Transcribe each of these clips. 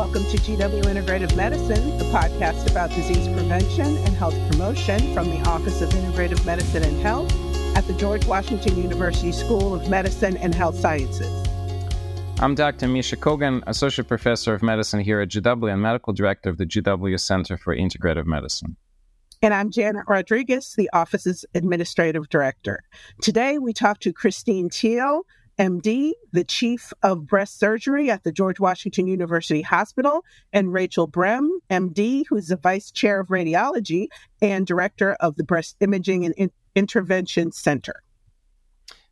Welcome to GW Integrative Medicine, the podcast about disease prevention and health promotion from the Office of Integrative Medicine and Health at the George Washington University School of Medicine and Health Sciences. I'm Dr. Misha Kogan, Associate Professor of Medicine here at GW and Medical Director of the GW Center for Integrative Medicine. And I'm Janet Rodriguez, the office's Administrative Director. Today we talk to Christine Teal, MD, the Chief of Breast Surgery at the George Washington University Hospital, and Rachel Brem, MD, who's the Vice Chair of Radiology and Director of the Breast Imaging and In- Intervention Center.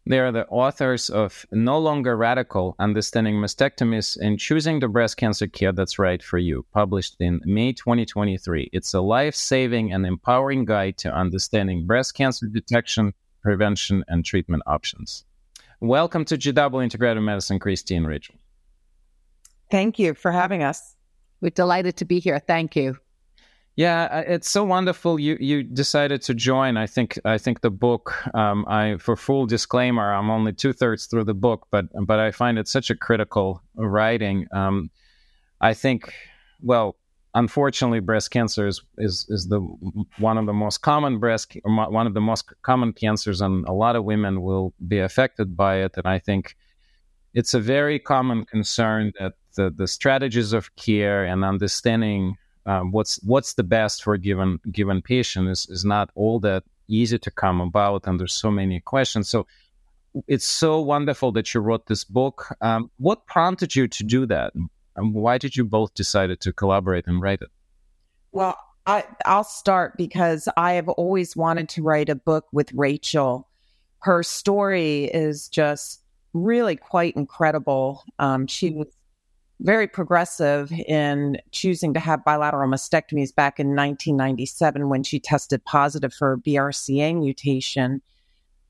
They are the authors of No Longer Radical Understanding Mastectomies and Choosing the Breast Cancer Care That's Right for You, published in May 2023. It's a life saving and empowering guide to understanding breast cancer detection, prevention, and treatment options. Welcome to GW Integrative Medicine, Christine Rachel. Thank you for having us. We're delighted to be here. Thank you. Yeah, uh, it's so wonderful you you decided to join. I think I think the book. Um, I for full disclaimer, I'm only two thirds through the book, but but I find it such a critical writing. Um, I think, well, unfortunately, breast cancer is, is is the one of the most common breast one of the most common cancers, and a lot of women will be affected by it. And I think it's a very common concern that the the strategies of care and understanding um, what's what's the best for a given given patient is is not all that easy to come about, and there's so many questions. So it's so wonderful that you wrote this book. Um, what prompted you to do that? And why did you both decided to collaborate and write it? Well, I, I'll start because I have always wanted to write a book with Rachel. Her story is just really quite incredible. Um, she was very progressive in choosing to have bilateral mastectomies back in 1997 when she tested positive for BRCA mutation.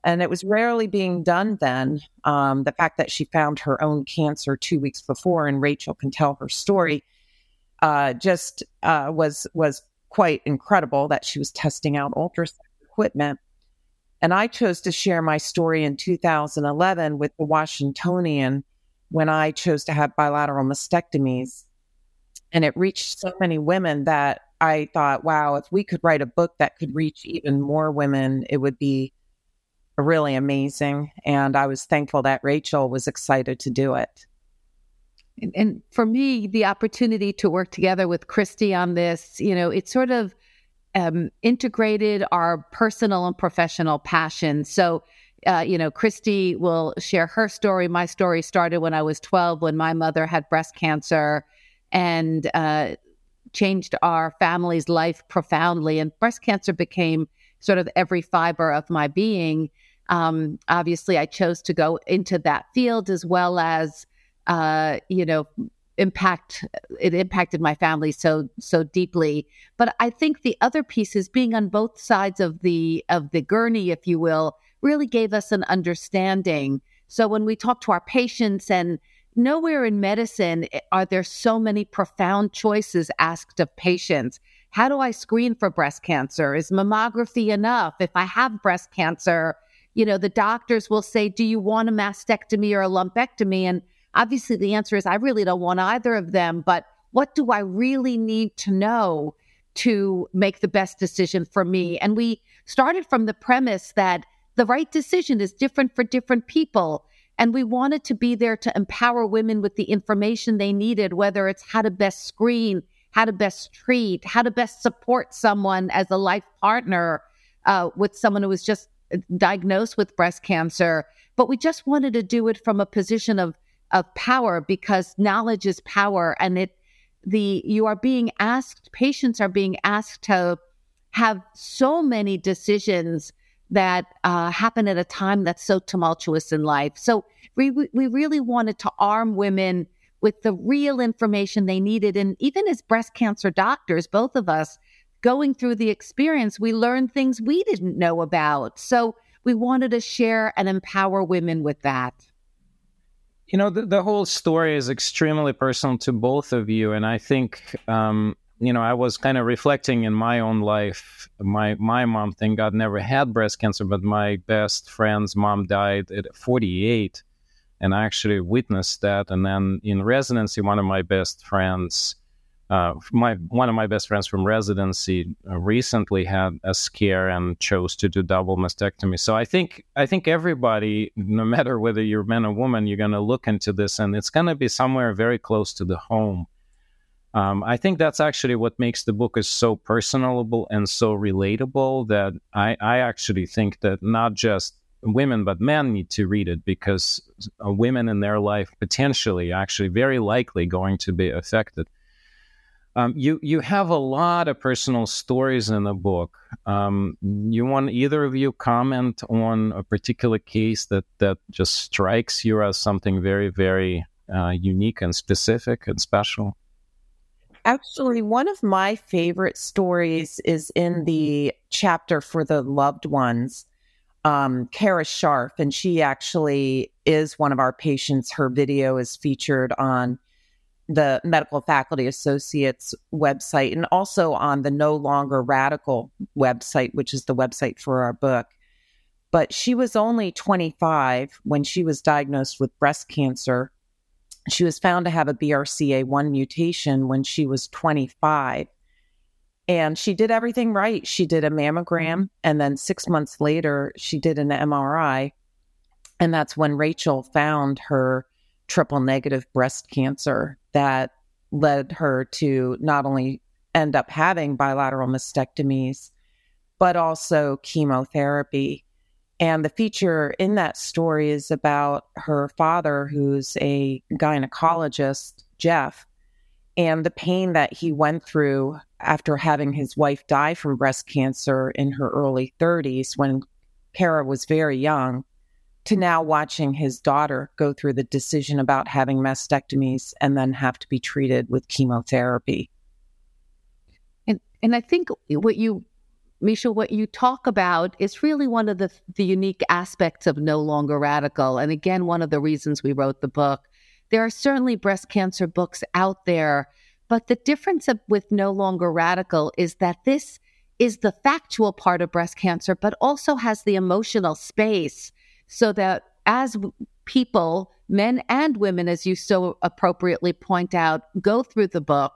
And it was rarely being done then. Um, the fact that she found her own cancer two weeks before, and Rachel can tell her story, uh, just uh, was was quite incredible that she was testing out ultrasound equipment. And I chose to share my story in 2011 with the Washingtonian when I chose to have bilateral mastectomies. And it reached so many women that I thought, wow, if we could write a book that could reach even more women, it would be really amazing. And I was thankful that Rachel was excited to do it. And, and for me, the opportunity to work together with Christy on this, you know, it sort of um, integrated our personal and professional passions. So uh, you know, Christy will share her story. My story started when I was 12 when my mother had breast cancer and uh, changed our family's life profoundly. And breast cancer became sort of every fiber of my being. Um, obviously, I chose to go into that field as well as, uh, you know, impact it impacted my family so so deeply but i think the other piece is being on both sides of the of the gurney if you will really gave us an understanding. So when we talk to our patients and nowhere in medicine eh, are there so many profound choices asked of patients. How do I screen for breast cancer? Is mammography enough? If I have breast cancer, you know, the doctors will say, Do you want a mastectomy or a lumpectomy? And obviously the answer is, I really don't want either of them. But what do I really need to know to make the best decision for me? And we started from the premise that the right decision is different for different people. And we wanted to be there to empower women with the information they needed, whether it's how to best screen, how to best treat, how to best support someone as a life partner uh, with someone who was just diagnosed with breast cancer. But we just wanted to do it from a position of of power because knowledge is power, and it the you are being asked, patients are being asked to have so many decisions that uh, happen at a time that's so tumultuous in life. So we we really wanted to arm women with the real information they needed, and even as breast cancer doctors, both of us going through the experience, we learned things we didn't know about. So we wanted to share and empower women with that. You know, the, the whole story is extremely personal to both of you, and I think um, you know, I was kind of reflecting in my own life. My my mom, thank God, never had breast cancer, but my best friend's mom died at 48 and I actually witnessed that. And then in residency, one of my best friends, uh, my one of my best friends from residency, uh, recently had a scare and chose to do double mastectomy. So I think I think everybody, no matter whether you're man or woman, you're going to look into this, and it's going to be somewhere very close to the home. Um, I think that's actually what makes the book is so personable and so relatable that I, I actually think that not just women but men need to read it because uh, women in their life potentially actually very likely going to be affected um, you you have a lot of personal stories in the book um, you want either of you comment on a particular case that that just strikes you as something very very uh, unique and specific and special Actually, one of my favorite stories is in the chapter for the loved ones um, Kara Sharf, and she actually is one of our patients. Her video is featured on the Medical Faculty Associates website and also on the No Longer Radical website, which is the website for our book. But she was only 25 when she was diagnosed with breast cancer. She was found to have a BRCA1 mutation when she was 25. And she did everything right. She did a mammogram, and then six months later, she did an MRI. And that's when Rachel found her triple negative breast cancer that led her to not only end up having bilateral mastectomies, but also chemotherapy. And the feature in that story is about her father, who's a gynecologist, Jeff, and the pain that he went through after having his wife die from breast cancer in her early 30s when Kara was very young to now watching his daughter go through the decision about having mastectomies and then have to be treated with chemotherapy. And and I think what you Misha, what you talk about is really one of the the unique aspects of no longer radical. And again, one of the reasons we wrote the book. There are certainly breast cancer books out there but the difference of, with No Longer Radical is that this is the factual part of breast cancer, but also has the emotional space so that as people, men and women, as you so appropriately point out, go through the book,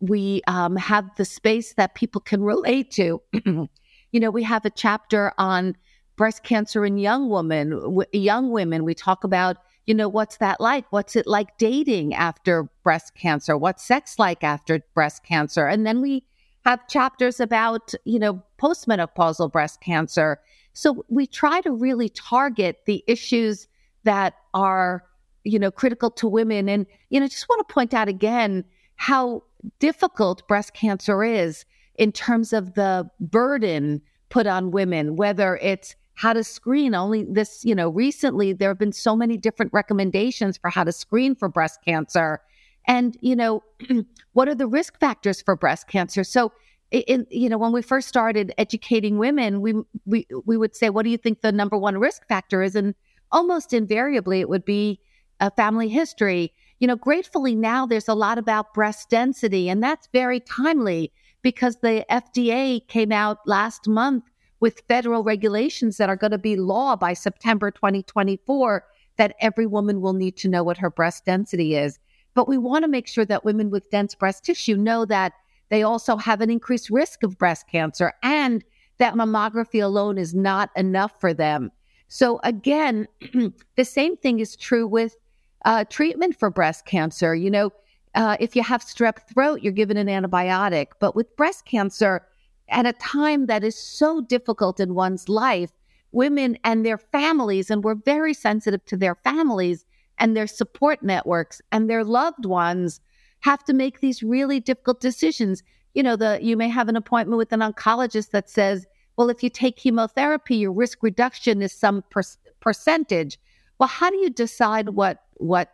we um, have the space that people can relate to. you know, we have a chapter on breast cancer in young women, w- young women. We talk about you know, what's that like? What's it like dating after breast cancer? What's sex like after breast cancer? And then we have chapters about, you know, postmenopausal breast cancer. So we try to really target the issues that are, you know, critical to women. And, you know, just want to point out again how difficult breast cancer is in terms of the burden put on women, whether it's how to screen. Only this you know recently there have been so many different recommendations for how to screen for breast cancer. And you know what are the risk factors for breast cancer? So you know when we first started educating women we we we would say what do you think the number one risk factor is and almost invariably it would be a family history you know gratefully now there's a lot about breast density and that's very timely because the FDA came out last month with federal regulations that are going to be law by September 2024 that every woman will need to know what her breast density is. But we want to make sure that women with dense breast tissue know that they also have an increased risk of breast cancer and that mammography alone is not enough for them. So, again, the same thing is true with uh, treatment for breast cancer. You know, uh, if you have strep throat, you're given an antibiotic. But with breast cancer, at a time that is so difficult in one's life, women and their families, and we're very sensitive to their families and their support networks and their loved ones have to make these really difficult decisions. You know, the you may have an appointment with an oncologist that says, well, if you take chemotherapy, your risk reduction is some per- percentage. Well, how do you decide what what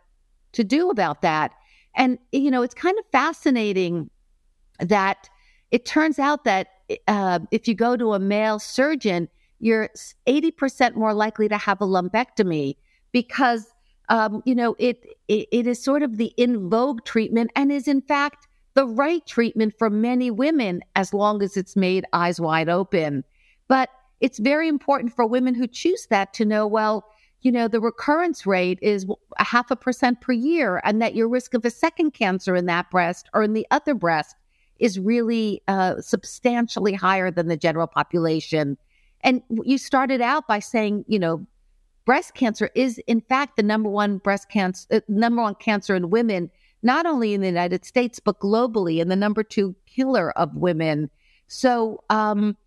to do about that? And you know, it's kind of fascinating that it turns out that uh, if you go to a male surgeon, you're 80% more likely to have a lumpectomy because, um, you know, it, it, it is sort of the in vogue treatment and is in fact the right treatment for many women as long as it's made eyes wide open. But it's very important for women who choose that to know, well, you know, the recurrence rate is a half a percent per year, and that your risk of a second cancer in that breast or in the other breast is really uh, substantially higher than the general population. And you started out by saying, you know, breast cancer is in fact the number one breast cancer, uh, number one cancer in women, not only in the United States but globally, and the number two killer of women. So, um,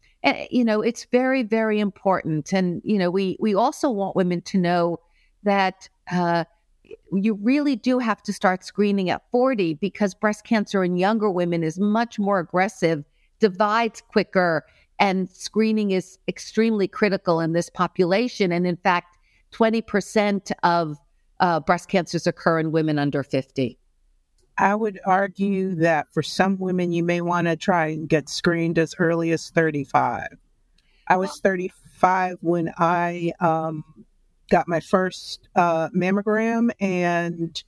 you know, it's very, very important. And, you know, we, we also want women to know that uh, you really do have to start screening at 40 because breast cancer in younger women is much more aggressive, divides quicker, and screening is extremely critical in this population. And in fact, 20% of uh, breast cancers occur in women under 50. I would argue that for some women, you may want to try and get screened as early as 35. I was 35 when I um, got my first uh, mammogram, and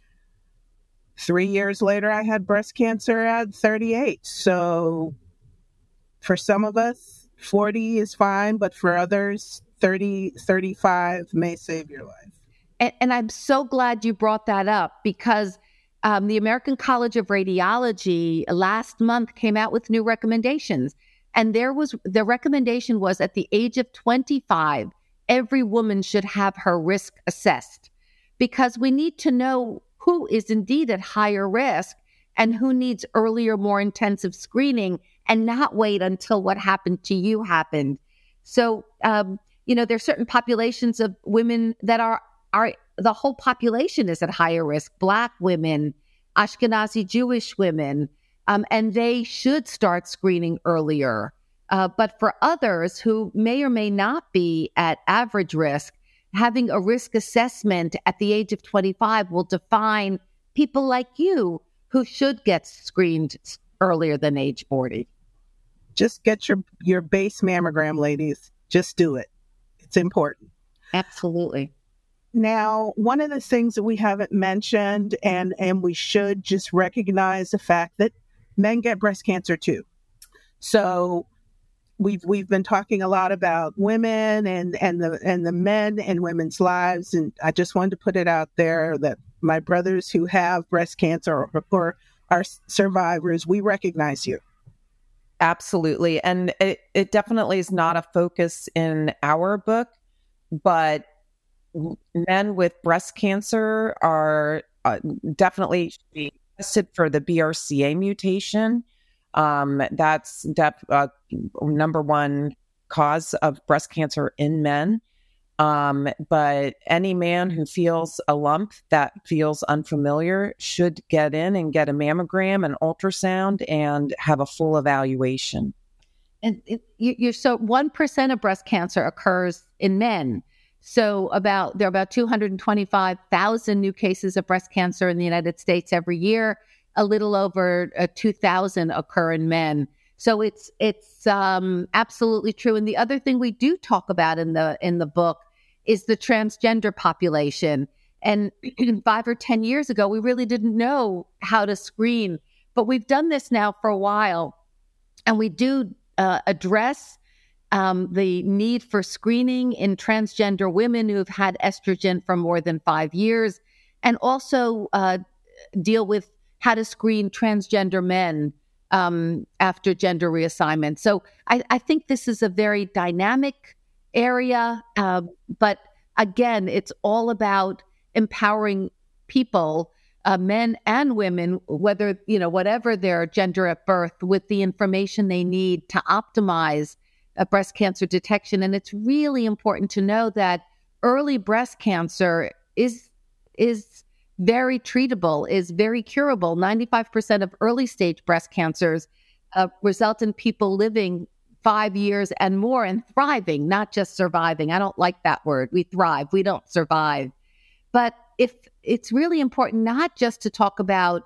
three years later, I had breast cancer at 38. So for some of us, 40 is fine, but for others, 30, 35 may save your life. And, and I'm so glad you brought that up because um, the American College of Radiology last month came out with new recommendations. And there was the recommendation was at the age of 25, every woman should have her risk assessed because we need to know who is indeed at higher risk and who needs earlier, more intensive screening and not wait until what happened to you happened. So, um, you know, there's certain populations of women that are are the whole population is at higher risk black women, Ashkenazi Jewish women, um, and they should start screening earlier. Uh, but for others who may or may not be at average risk, having a risk assessment at the age of 25 will define people like you who should get screened earlier than age 40. Just get your, your base mammogram, ladies. Just do it. It's important. Absolutely. Now, one of the things that we haven't mentioned, and and we should just recognize the fact that men get breast cancer too. So we've we've been talking a lot about women and and the and the men and women's lives, and I just wanted to put it out there that my brothers who have breast cancer or, or are survivors, we recognize you. Absolutely, and it, it definitely is not a focus in our book, but men with breast cancer are uh, definitely tested for the BRCA mutation. Um, that's def- uh, number one cause of breast cancer in men. Um, but any man who feels a lump that feels unfamiliar should get in and get a mammogram, an ultrasound, and have a full evaluation. And it, you, you're so one percent of breast cancer occurs in men. So about there are about 225,000 new cases of breast cancer in the United States every year. A little over uh, 2,000 occur in men. So it's it's um, absolutely true. And the other thing we do talk about in the in the book is the transgender population. And five or ten years ago, we really didn't know how to screen, but we've done this now for a while, and we do uh, address um, the need for screening in transgender women who have had estrogen for more than five years, and also uh, deal with how to screen transgender men um, after gender reassignment. So I, I, think this is a very dynamic area, uh, but again, it's all about empowering people. Uh, men and women, whether, you know, whatever their gender at birth, with the information they need to optimize uh, breast cancer detection. And it's really important to know that early breast cancer is is very treatable, is very curable. 95% of early stage breast cancers uh, result in people living five years and more and thriving, not just surviving. I don't like that word. We thrive, we don't survive. But if it's really important not just to talk about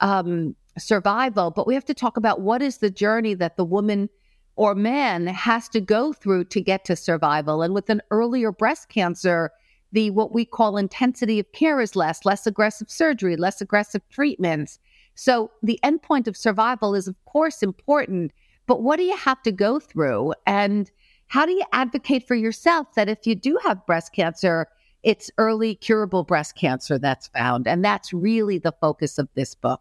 um, survival, but we have to talk about what is the journey that the woman or man has to go through to get to survival. And with an earlier breast cancer, the what we call intensity of care is less, less aggressive surgery, less aggressive treatments. So the endpoint of survival is, of course, important. But what do you have to go through? And how do you advocate for yourself that if you do have breast cancer, it's early curable breast cancer that's found. And that's really the focus of this book.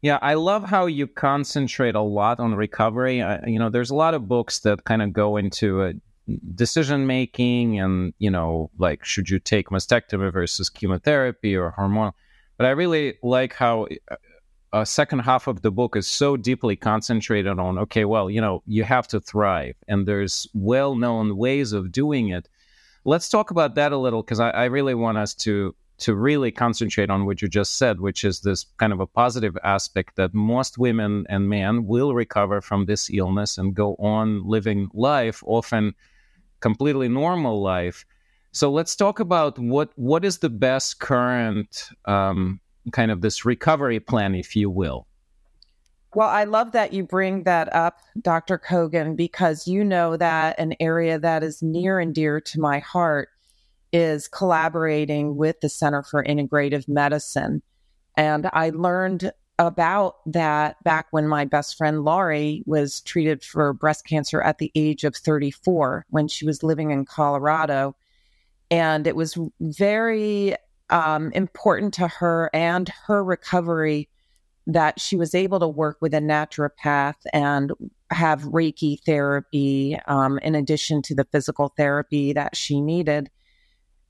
Yeah, I love how you concentrate a lot on recovery. I, you know, there's a lot of books that kind of go into a decision making and, you know, like should you take mastectomy versus chemotherapy or hormonal. But I really like how uh, a second half of the book is so deeply concentrated on okay, well, you know, you have to thrive, and there's well known ways of doing it. Let's talk about that a little because I, I really want us to to really concentrate on what you just said, which is this kind of a positive aspect that most women and men will recover from this illness and go on living life, often completely normal life. So let's talk about what what is the best current um, kind of this recovery plan, if you will. Well, I love that you bring that up, Dr. Kogan, because you know that an area that is near and dear to my heart is collaborating with the Center for Integrative Medicine. And I learned about that back when my best friend Laurie was treated for breast cancer at the age of 34 when she was living in Colorado. And it was very um, important to her and her recovery that she was able to work with a naturopath and have Reiki therapy um, in addition to the physical therapy that she needed.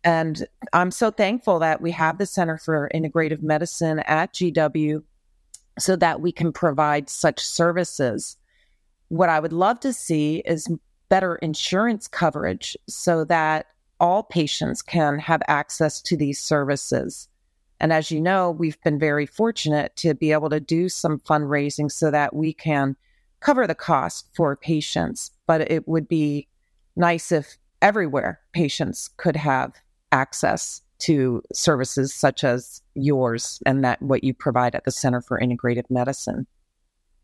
And I'm so thankful that we have the Center for Integrative Medicine at GW so that we can provide such services. What I would love to see is better insurance coverage so that all patients can have access to these services. And as you know, we've been very fortunate to be able to do some fundraising so that we can cover the cost for patients. But it would be nice if everywhere patients could have access to services such as yours and that what you provide at the Center for Integrative Medicine.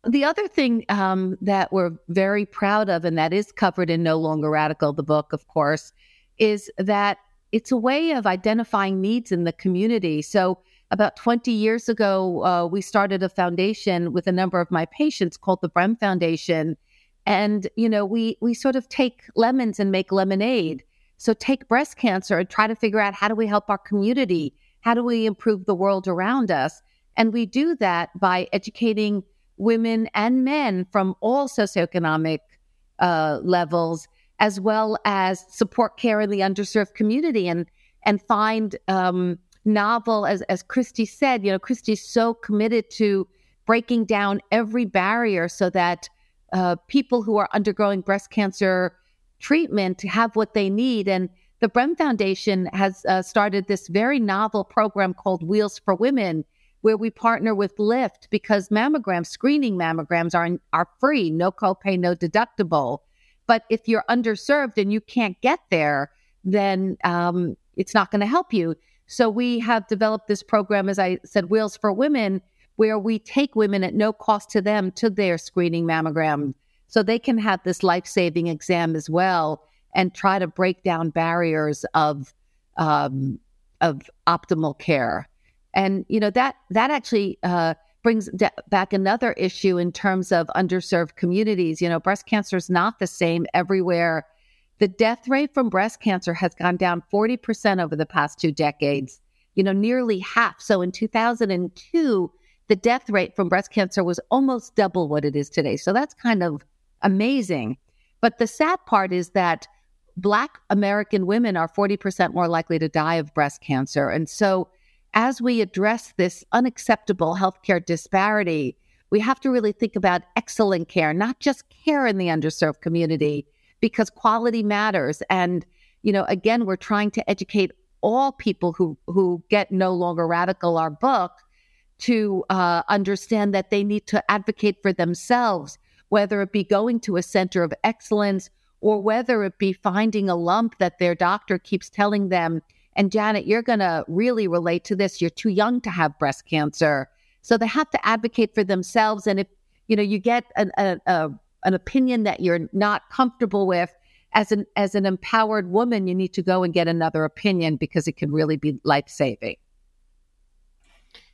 The other thing um, that we're very proud of, and that is covered in No Longer Radical, the book, of course, is that it's a way of identifying needs in the community. So, about 20 years ago, uh, we started a foundation with a number of my patients called the Brem Foundation. And, you know, we, we sort of take lemons and make lemonade. So take breast cancer and try to figure out how do we help our community? How do we improve the world around us? And we do that by educating women and men from all socioeconomic uh, levels, as well as support care in the underserved community and and find um, novel, as as Christy said, you know, Christy's so committed to breaking down every barrier so that uh, people who are undergoing breast cancer treatment to have what they need. And the Brem Foundation has uh, started this very novel program called Wheels for Women, where we partner with Lyft because mammograms, screening mammograms, are are free, no copay, no deductible. But if you're underserved and you can't get there, then um, it's not going to help you. So we have developed this program, as I said, Wheels for Women, where we take women at no cost to them to their screening mammogram so they can have this life saving exam as well and try to break down barriers of um, of optimal care. And you know that that actually uh, brings back another issue in terms of underserved communities. You know, breast cancer is not the same everywhere. The death rate from breast cancer has gone down 40% over the past two decades, you know, nearly half. So in 2002, the death rate from breast cancer was almost double what it is today. So that's kind of amazing. But the sad part is that Black American women are 40% more likely to die of breast cancer. And so, as we address this unacceptable healthcare disparity, we have to really think about excellent care, not just care in the underserved community, because quality matters. And, you know, again, we're trying to educate all people who, who get no longer radical our book to uh, understand that they need to advocate for themselves whether it be going to a center of excellence or whether it be finding a lump that their doctor keeps telling them, and Janet, you're going to really relate to this. You're too young to have breast cancer. So they have to advocate for themselves. And if, you know, you get an, a, a, an opinion that you're not comfortable with, as an as an empowered woman, you need to go and get another opinion because it can really be life saving.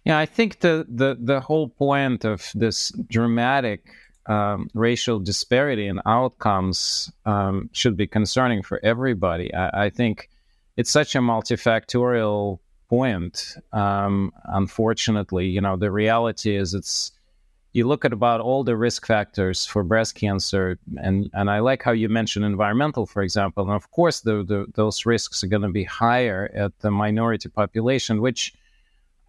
Yeah, I think the, the the whole point of this dramatic um, racial disparity in outcomes um, should be concerning for everybody. I, I, think it's such a multifactorial point. Um, unfortunately, you know, the reality is it's you look at about all the risk factors for breast cancer, and and I like how you mentioned environmental, for example. And of course, the, the those risks are going to be higher at the minority population, which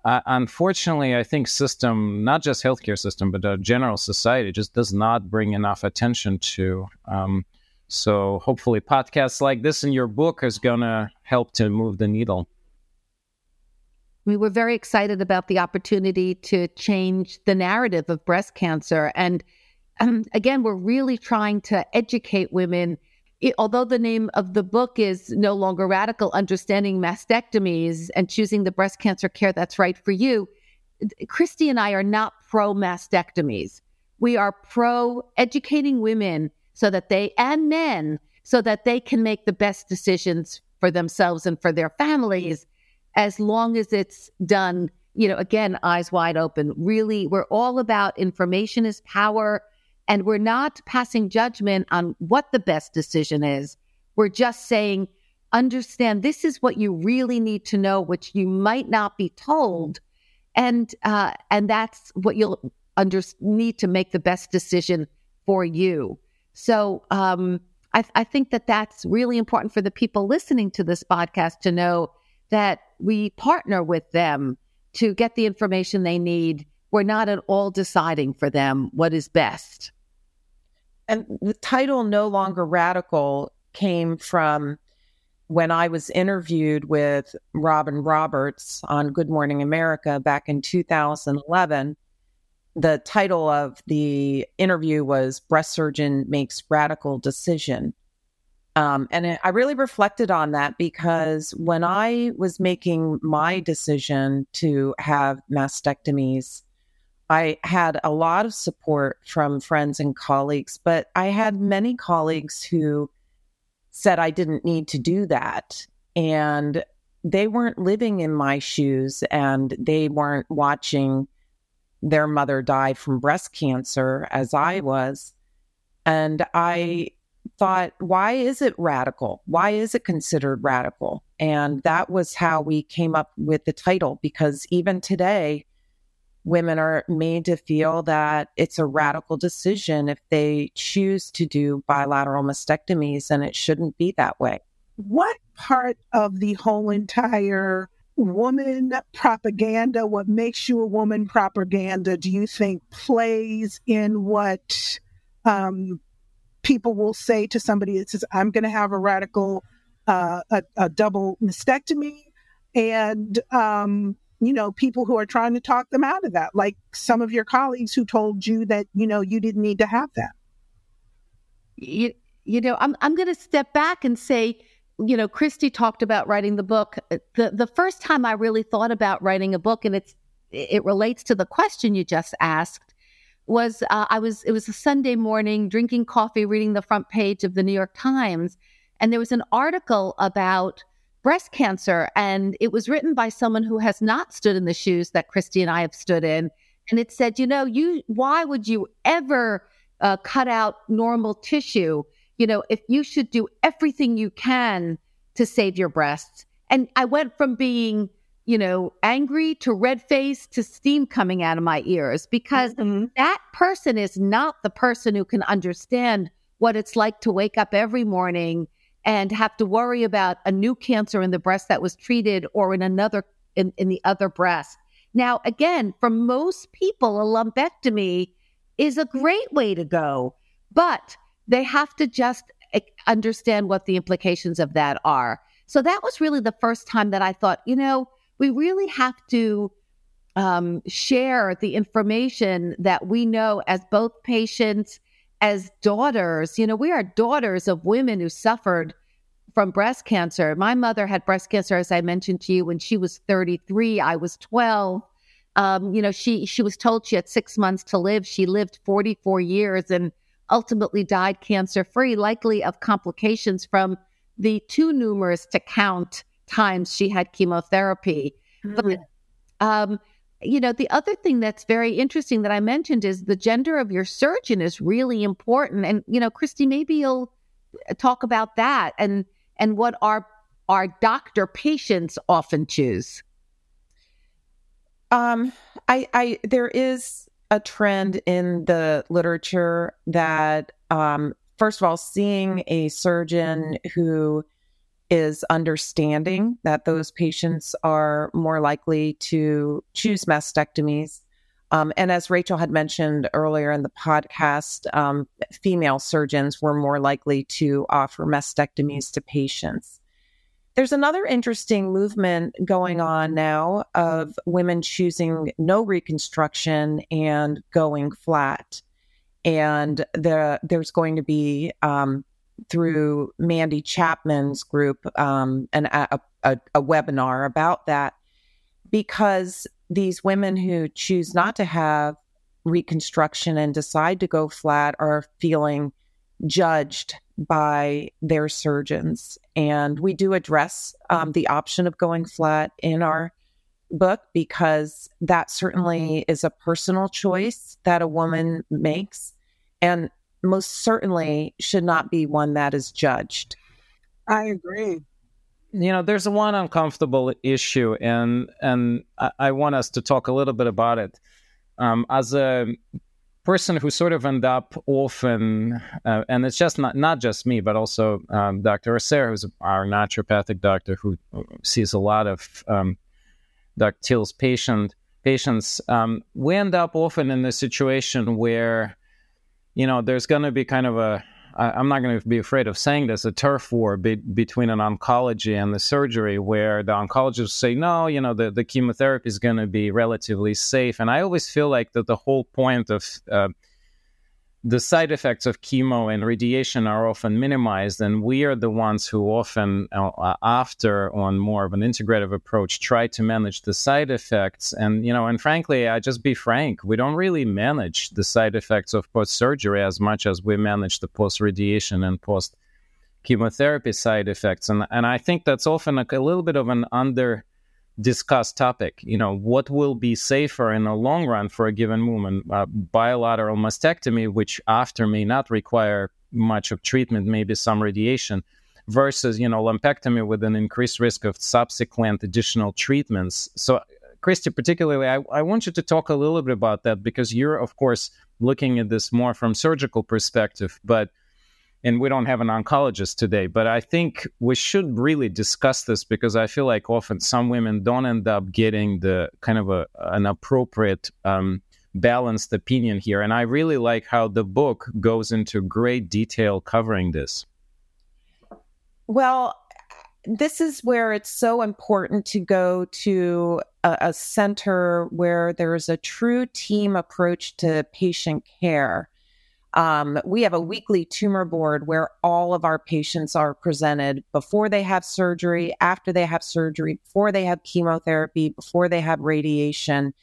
uh, unfortunately, I think system, not just healthcare system, but the general society, just does not bring enough attention to. Um, so hopefully, podcasts like this and your book is going to help to move the needle. We were very excited about the opportunity to change the narrative of breast cancer. And um, again, we're really trying to educate women. It, although the name of the book is no longer radical, understanding mastectomies and choosing the breast cancer care that's right for you, Christy and I are not pro mastectomies. We are pro educating women so that they and men so that they can make the best decisions for themselves and for their families as long as it's done, you know, again, eyes wide open. Really, we're all about information is power, and we're not passing judgment on what the best decision is. We're just saying, understand this is what you really need to know, which you might not be told, and uh, and that's what you'll under need to make the best decision for you. So um, I, I think that that's really important for the people listening to this podcast to know that we partner with them to get the information they need. We're not at all deciding for them what is best. And the title No Longer Radical came from when I was interviewed with Robin Roberts on Good Morning America back in 2011. The title of the interview was Breast Surgeon Makes Radical Decision. Um, and I really reflected on that because when I was making my decision to have mastectomies, I had a lot of support from friends and colleagues, but I had many colleagues who said I didn't need to do that. And they weren't living in my shoes and they weren't watching their mother die from breast cancer as I was. And I thought, why is it radical? Why is it considered radical? And that was how we came up with the title because even today, women are made to feel that it's a radical decision if they choose to do bilateral mastectomies, and it shouldn't be that way. What part of the whole entire woman propaganda, what makes you a woman propaganda, do you think plays in what um, people will say to somebody that says, I'm going to have a radical, uh, a, a, double mastectomy. And, um, you know, people who are trying to talk them out of that, like some of your colleagues who told you that, you know, you didn't need to have that. You, you know, I'm, I'm going to step back and say, you know, Christy talked about writing the book. The, the first time I really thought about writing a book, and it's, it relates to the question you just asked, was uh, I was it was a Sunday morning drinking coffee reading the front page of the New York Times and there was an article about breast cancer and it was written by someone who has not stood in the shoes that Christy and I have stood in. And it said you know you why would you ever uh, cut out normal tissue? You know if you should do everything you can to save your breasts. And I went from being you know, angry to red face to steam coming out of my ears because mm-hmm. that person is not the person who can understand what it's like to wake up every morning and have to worry about a new cancer in the breast that was treated or in another in, in the other breast. Now, again, for most people, a lumpectomy is a great way to go, but they have to just eh, understand what the implications of that are. So that was really the first time that I thought, you know, we really have to um, share the information that we know as both patients, as daughters. You know, we are daughters of women who suffered from breast cancer. My mother had breast cancer, as I mentioned to you, when she was 33. I was 12. Um, you know, she she was told she had six months to live. She lived 44 years and ultimately died cancer free, likely of complications from the too numerous to count times she had chemotherapy. Mm. But, um, you know, the other thing that's very interesting that I mentioned is the gender of your surgeon is really important. And, you know, Christy, maybe you'll talk about that and, and what our our doctor patients often choose? Um, I, I, there is a trend in the literature that, um, first of all, seeing a surgeon who is understanding that those patients are more likely to choose mastectomies. Um, and as Rachel had mentioned earlier in the podcast, um, female surgeons were more likely to offer mastectomies to patients. There's another interesting movement going on now of women choosing no reconstruction and going flat. And the, there's going to be um, through Mandy Chapman's group um, an, a, a, a webinar about that because these women who choose not to have reconstruction and decide to go flat are feeling judged by their surgeons. And we do address um, the option of going flat in our book because that certainly is a personal choice that a woman makes. And most certainly should not be one that is judged. I agree. You know, there's one uncomfortable issue, and and I, I want us to talk a little bit about it. Um, as a person who sort of end up often, uh, and it's just not not just me, but also um, Dr. Orser, who's our naturopathic doctor who sees a lot of um, Dr. Teal's patient patients. Um, we end up often in a situation where you know, there's going to be kind of a I'm not going to be afraid of saying this, a turf war be, between an oncology and the surgery where the oncologists say, no, you know, the, the chemotherapy is going to be relatively safe. And I always feel like that the whole point of uh, the side effects of chemo and radiation are often minimized, and we are the ones who often, uh, after on more of an integrative approach, try to manage the side effects. And you know, and frankly, I just be frank, we don't really manage the side effects of post surgery as much as we manage the post radiation and post chemotherapy side effects. And and I think that's often a, a little bit of an under discussed topic. You know, what will be safer in the long run for a given woman? Uh, bilateral mastectomy, which after may not require much of treatment, maybe some radiation, versus, you know, lumpectomy with an increased risk of subsequent additional treatments. So, Christy, particularly, I, I want you to talk a little bit about that because you're, of course, looking at this more from surgical perspective, but and we don't have an oncologist today, but I think we should really discuss this because I feel like often some women don't end up getting the kind of a, an appropriate um, balanced opinion here. And I really like how the book goes into great detail covering this. Well, this is where it's so important to go to a, a center where there is a true team approach to patient care um, we have a weekly tumor board where all of our patients are presented before they have surgery, after they have surgery, before they have chemotherapy, before they have radiation,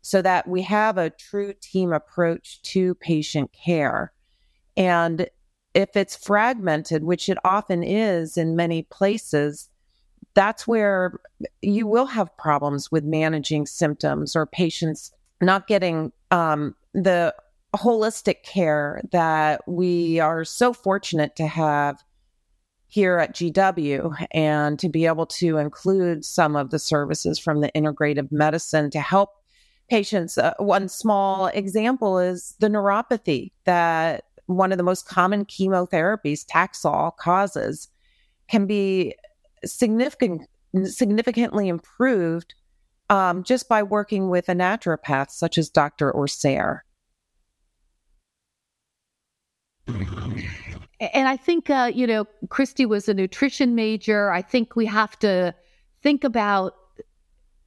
so that we have a true team approach to patient care. And if it's fragmented, which it often is in many places, that's where you will have problems with managing symptoms or patients not getting um, the holistic care that we are so fortunate to have here at GW and to be able to include some of the services from the integrative medicine to help patients. Uh, one small example is the neuropathy that one of the most common chemotherapies, Taxol, causes can be significant, significantly improved um, just by working with a naturopath such as Dr. Orser. And I think, uh, you know, Christy was a nutrition major. I think we have to think about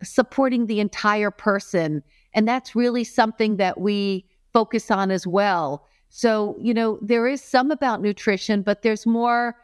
supporting the entire person. And that's really something that we focus on as well. So, you know, there is some about nutrition, but there's more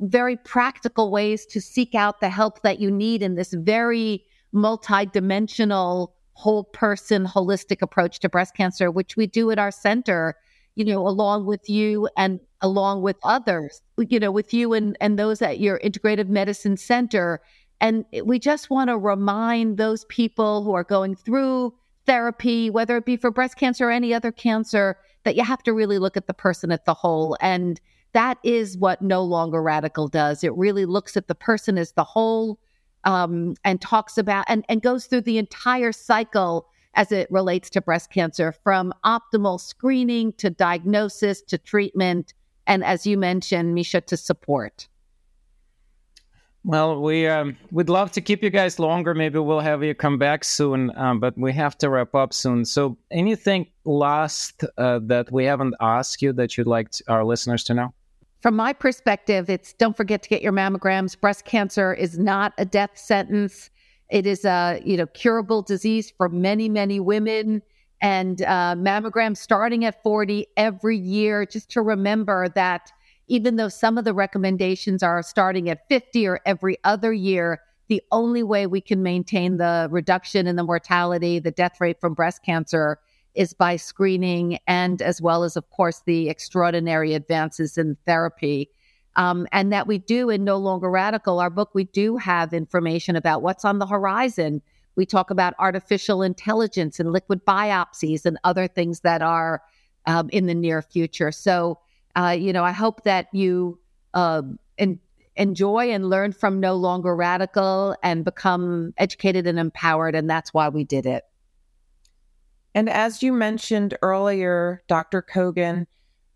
very practical ways to seek out the help that you need in this very multidimensional, whole person, holistic approach to breast cancer, which we do at our center you know, along with you and along with others, you know, with you and, and those at your integrative medicine center. And we just want to remind those people who are going through therapy, whether it be for breast cancer or any other cancer, that you have to really look at the person at the whole. And that is what No Longer Radical does. It really looks at the person as the whole um, and talks about and, and goes through the entire cycle as it relates to breast cancer from optimal screening to diagnosis to treatment. And as you mentioned, Misha, to support. Well, we um, would love to keep you guys longer. Maybe we'll have you come back soon, um, but we have to wrap up soon. So, anything last uh, that we haven't asked you that you'd like to, our listeners to know? From my perspective, it's don't forget to get your mammograms. Breast cancer is not a death sentence. It is a you know curable disease for many many women, and uh, mammograms starting at forty every year. Just to remember that even though some of the recommendations are starting at 50 or every other year, the only way we can maintain the reduction in the mortality, the death rate from breast cancer is by screening and as well as, of course, the extraordinary advances in therapy. Um, and that we do in No Longer Radical, our book, we do have information about what's on the horizon. We talk about artificial intelligence and liquid biopsies and other things that are um, in the near future. So uh, you know, I hope that you uh, en- enjoy and learn from No Longer Radical and become educated and empowered. And that's why we did it. And as you mentioned earlier, Dr. Kogan,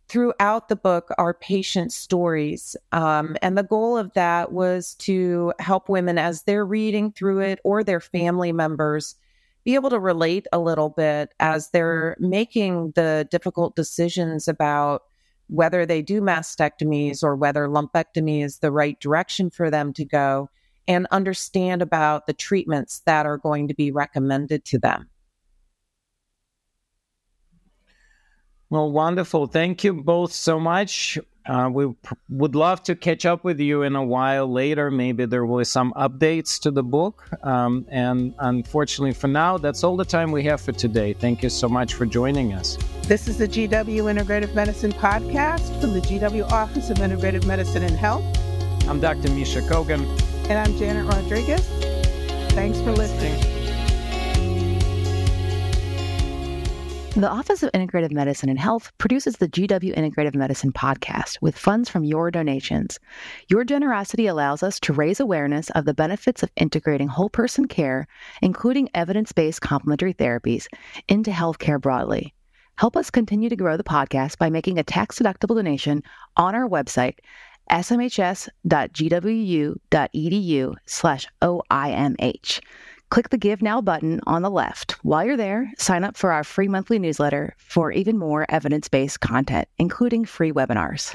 throughout the book are patient stories. Um, and the goal of that was to help women as they're reading through it or their family members be able to relate a little bit as they're making the difficult decisions about whether they do mastectomies or whether lumpectomy is the right direction for them to go, and understand about the treatments that are going to be recommended to them. Well, wonderful. Thank you both so much. Uh, we p- would love to catch up with you in a while later. Maybe there will be some updates to the book. Um, and unfortunately, for now, that's all the time we have for today. Thank you so much for joining us. This is the GW Integrative Medicine Podcast from the GW Office of Integrative Medicine and Health. I'm Dr. Misha Kogan. And I'm Janet Rodriguez. Thanks for listening. The Office of Integrative Medicine and Health produces the GW Integrative Medicine podcast with funds from your donations. Your generosity allows us to raise awareness of the benefits of integrating whole person care, including evidence based complementary therapies, into healthcare broadly. Help us continue to grow the podcast by making a tax deductible donation on our website, smhs.gwu.edu slash OIMH. Click the Give Now button on the left. While you're there, sign up for our free monthly newsletter for even more evidence based content, including free webinars.